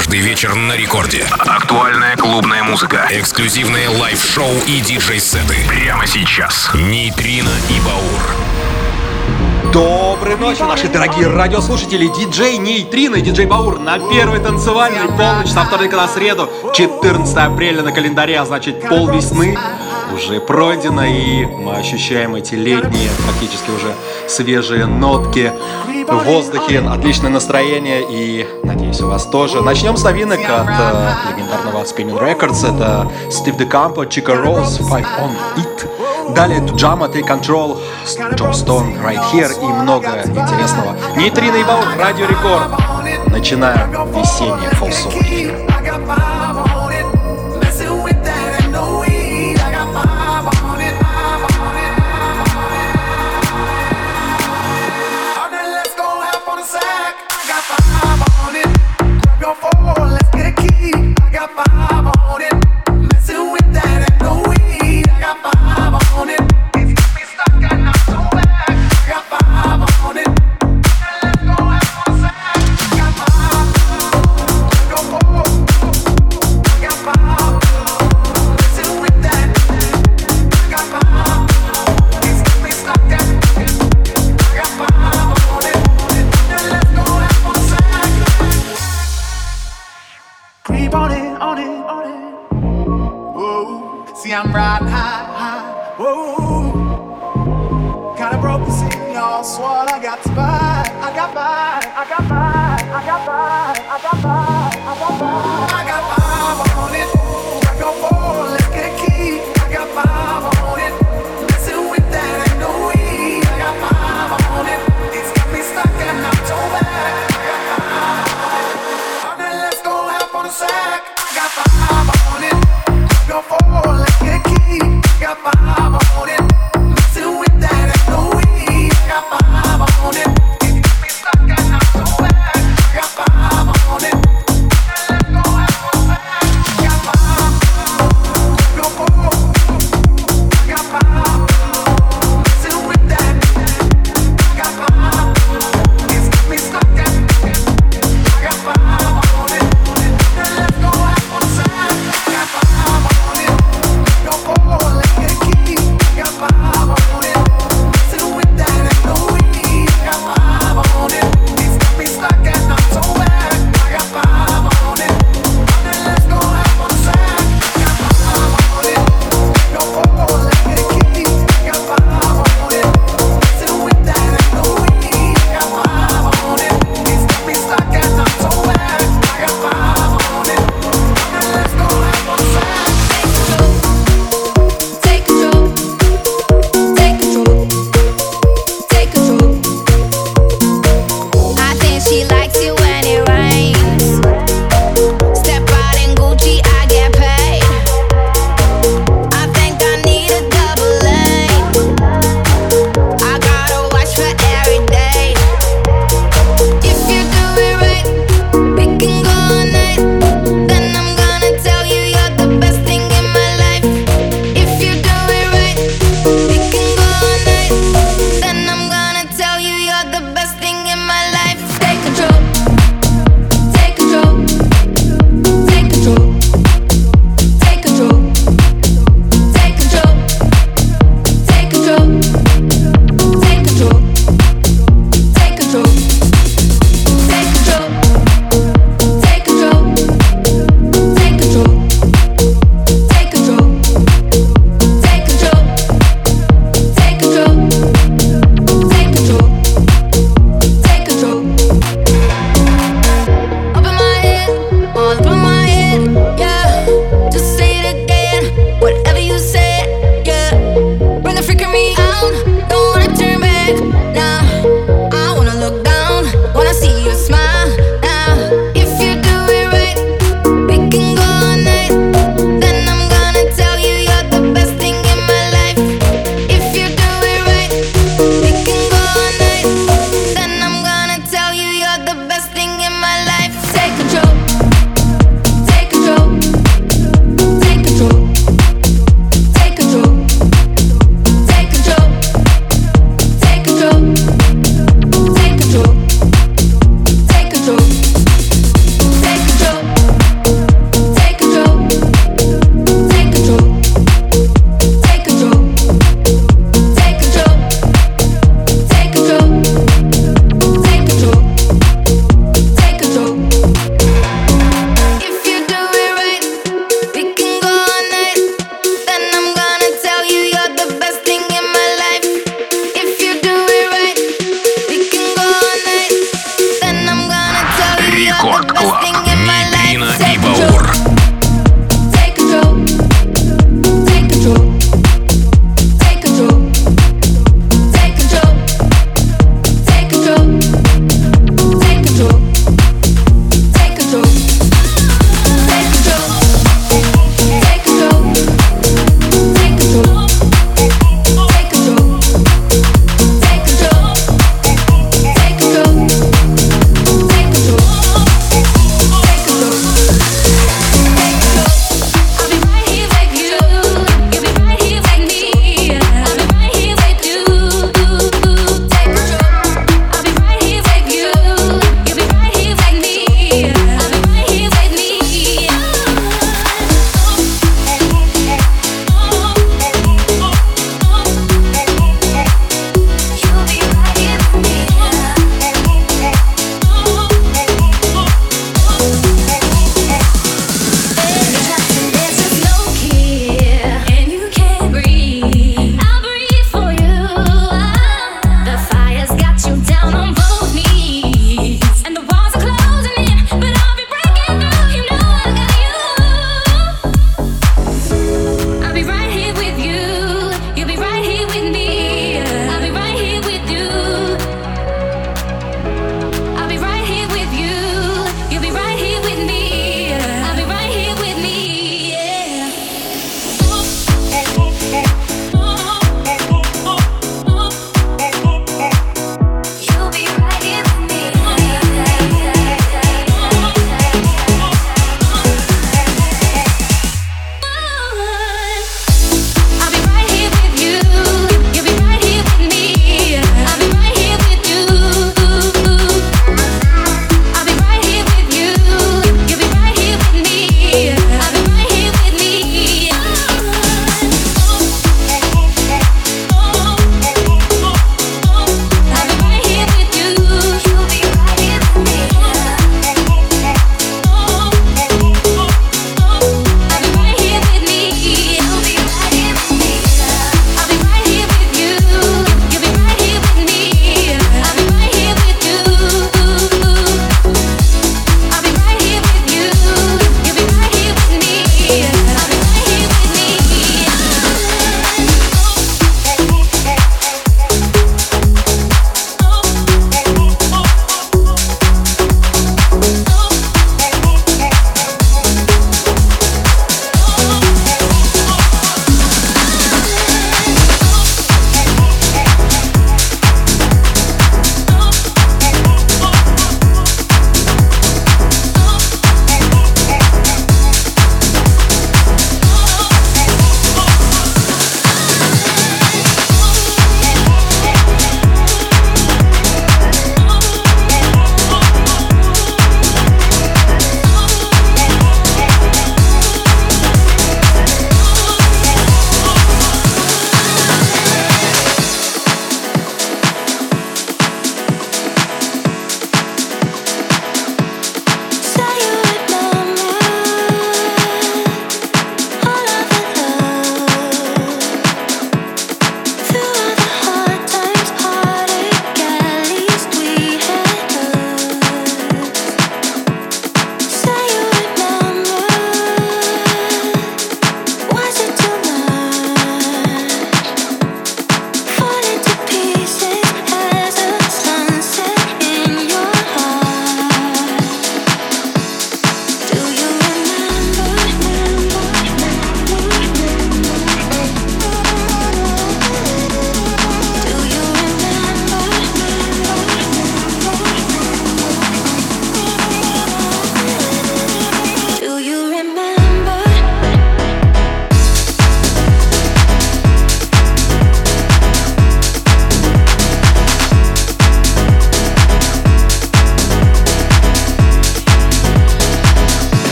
Каждый вечер на рекорде. Актуальная клубная музыка. Эксклюзивные live-шоу и диджей-сеты. Прямо сейчас. Нейтрино и Баур. Доброй ночи, наши дорогие радиослушатели. Диджей Нейтрино и диджей Баур на первой танцевальной полночь со вторника на среду. 14 апреля на календаре, а значит пол весны уже пройдено, и мы ощущаем эти летние, практически уже свежие нотки в воздухе, отличное настроение, и надеюсь, у вас тоже. Начнем с новинок от э, легендарного Spinning Records, это Стив Декампо, Chica Rose, Five on It. Далее Туджама, Take Control, Джон Стоун, Right Here и много интересного. Нейтрино и Баур, Радио Рекорд. Начинаем весеннее фолсово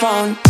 phone.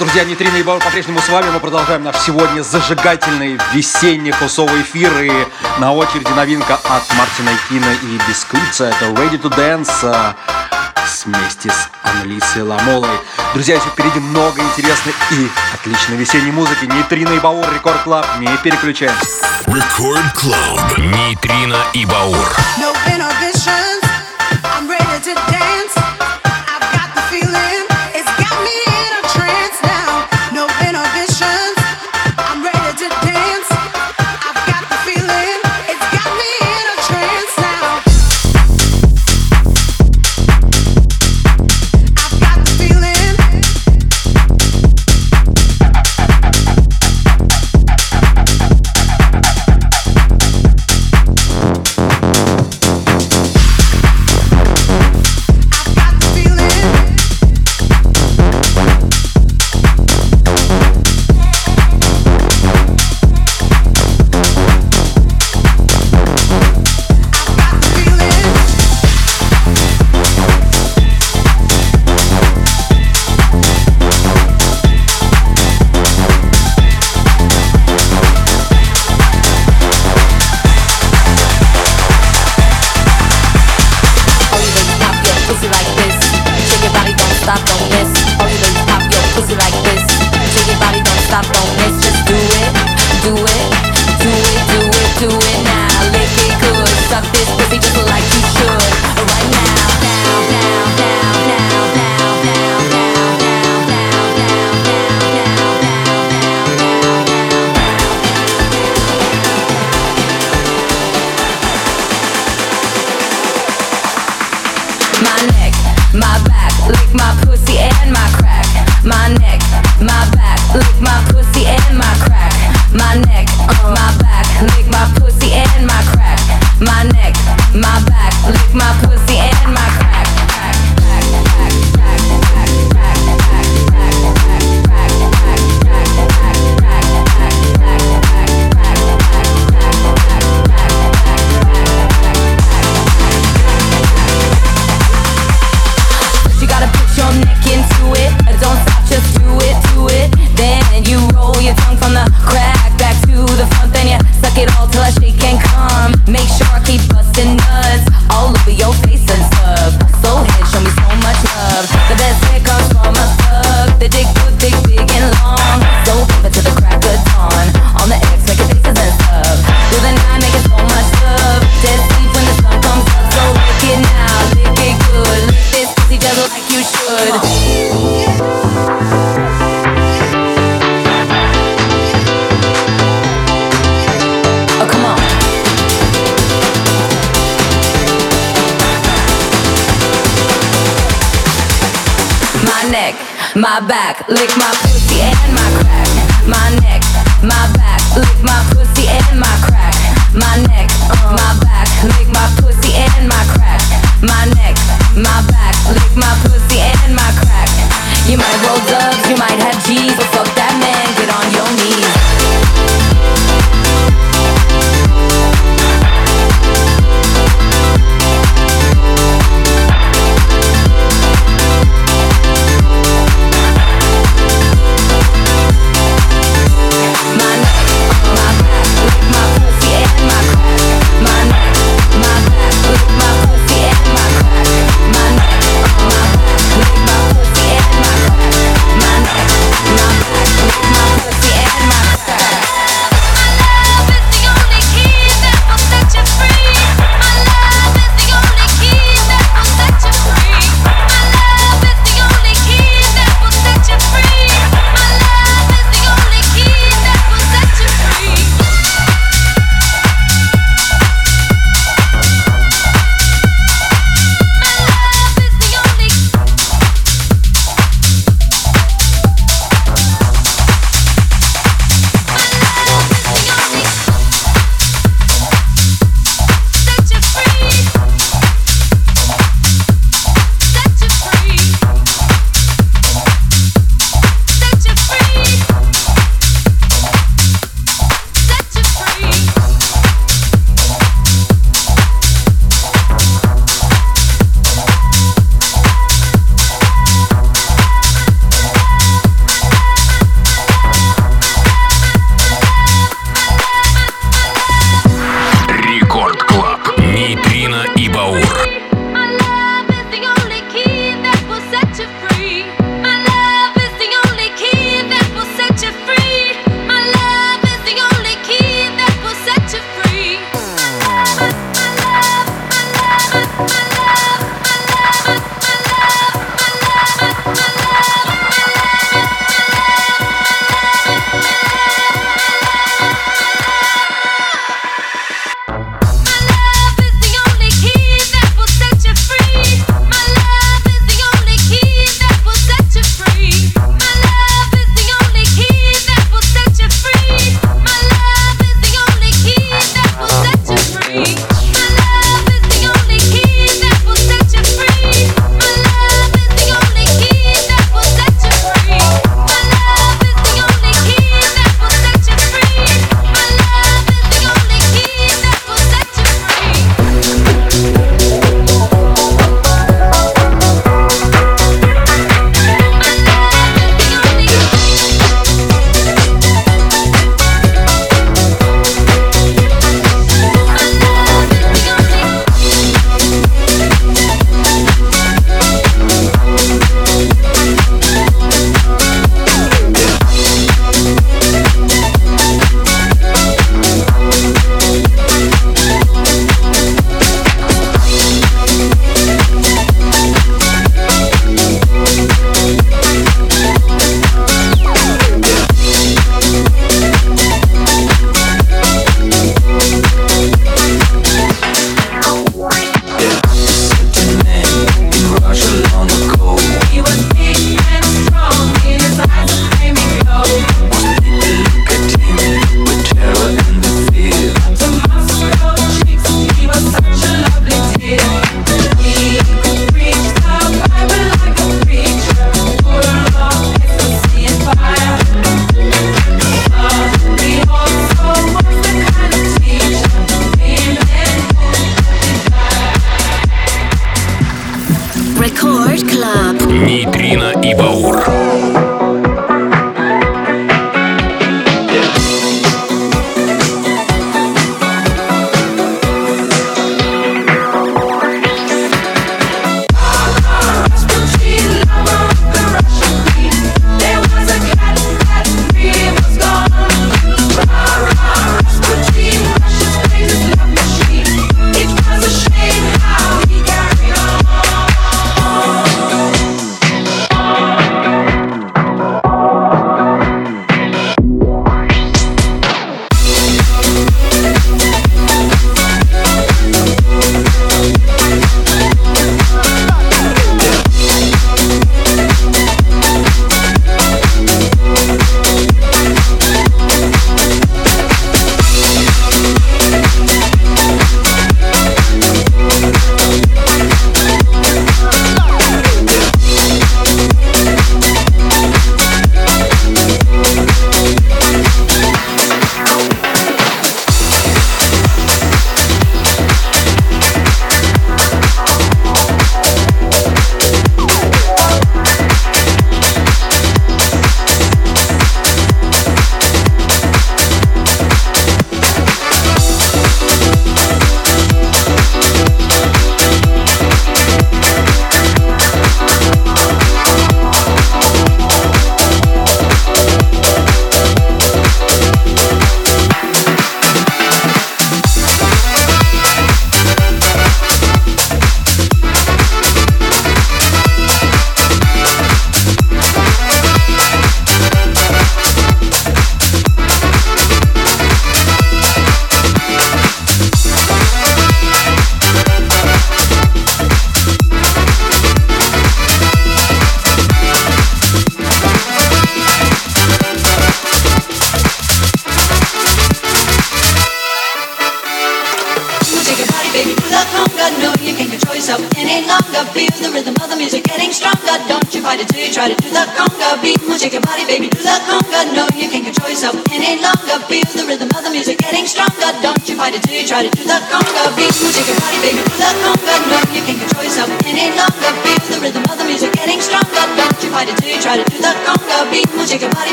Друзья, Нейтрино и Баур по-прежнему с вами. Мы продолжаем наш сегодня зажигательный весенний хаусовый эфир. И на очереди новинка от Martin Ikin а и Biscits а. Это Ready to Dance вместе с Анелисой Ламолой. Друзья, еще впереди много интересной и отличной весенней музыки. Нейтрино и Баур, Record Club. Не переключаемся. Record Club. Нейтрино и Баур. No my back, lick my pussy and my crack. My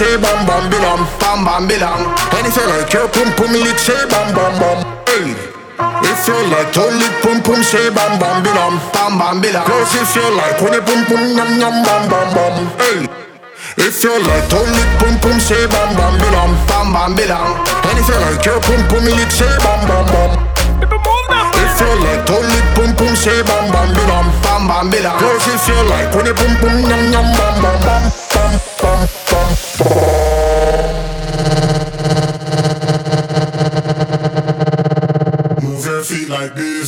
say bam bam bilam, bam bam bilam. And if you like your pum pum, lick say bam bam bam. Hey. If you like to lick pum pum, say bam bam bilam, bam bam bilam. Cause if you like when it pum pum, yum yum bam bam bam. Hey. If you like to lick pum pum, say bam bam bilam, bam bam bilam. And if you like your pum pum, lick say bam bam bam. If you like boom boom, bam bam bam if you like boom boom yum yum bam bam bam bam bam. bam. Move your feet like this.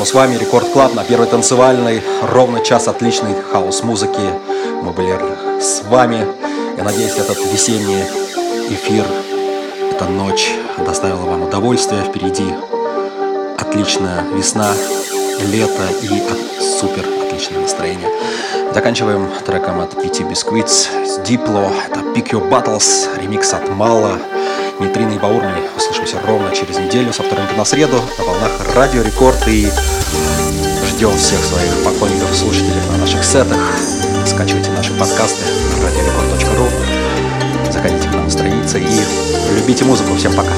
По-прежнему с вами. Record Club на первой танцевальной. Ровно час отличной хаус-музыки. Мы были с вами. Я надеюсь, этот весенний эфир, эта ночь доставила вам удовольствие. Впереди отличная весна, лето и супер отличное настроение. Заканчиваем треком от PT Biscits с Diplo. Это Pick Your Battles, ремикс от Мала. Нейтрино и Баур. Мы услышимся ровно через неделю со вторника на среду на волнах Радио Рекорд и ждем всех своих поклонников, слушателей на наших сетах. Скачивайте наши подкасты на radiorecord.ru Заходите к нам на страницы и любите музыку. Всем пока.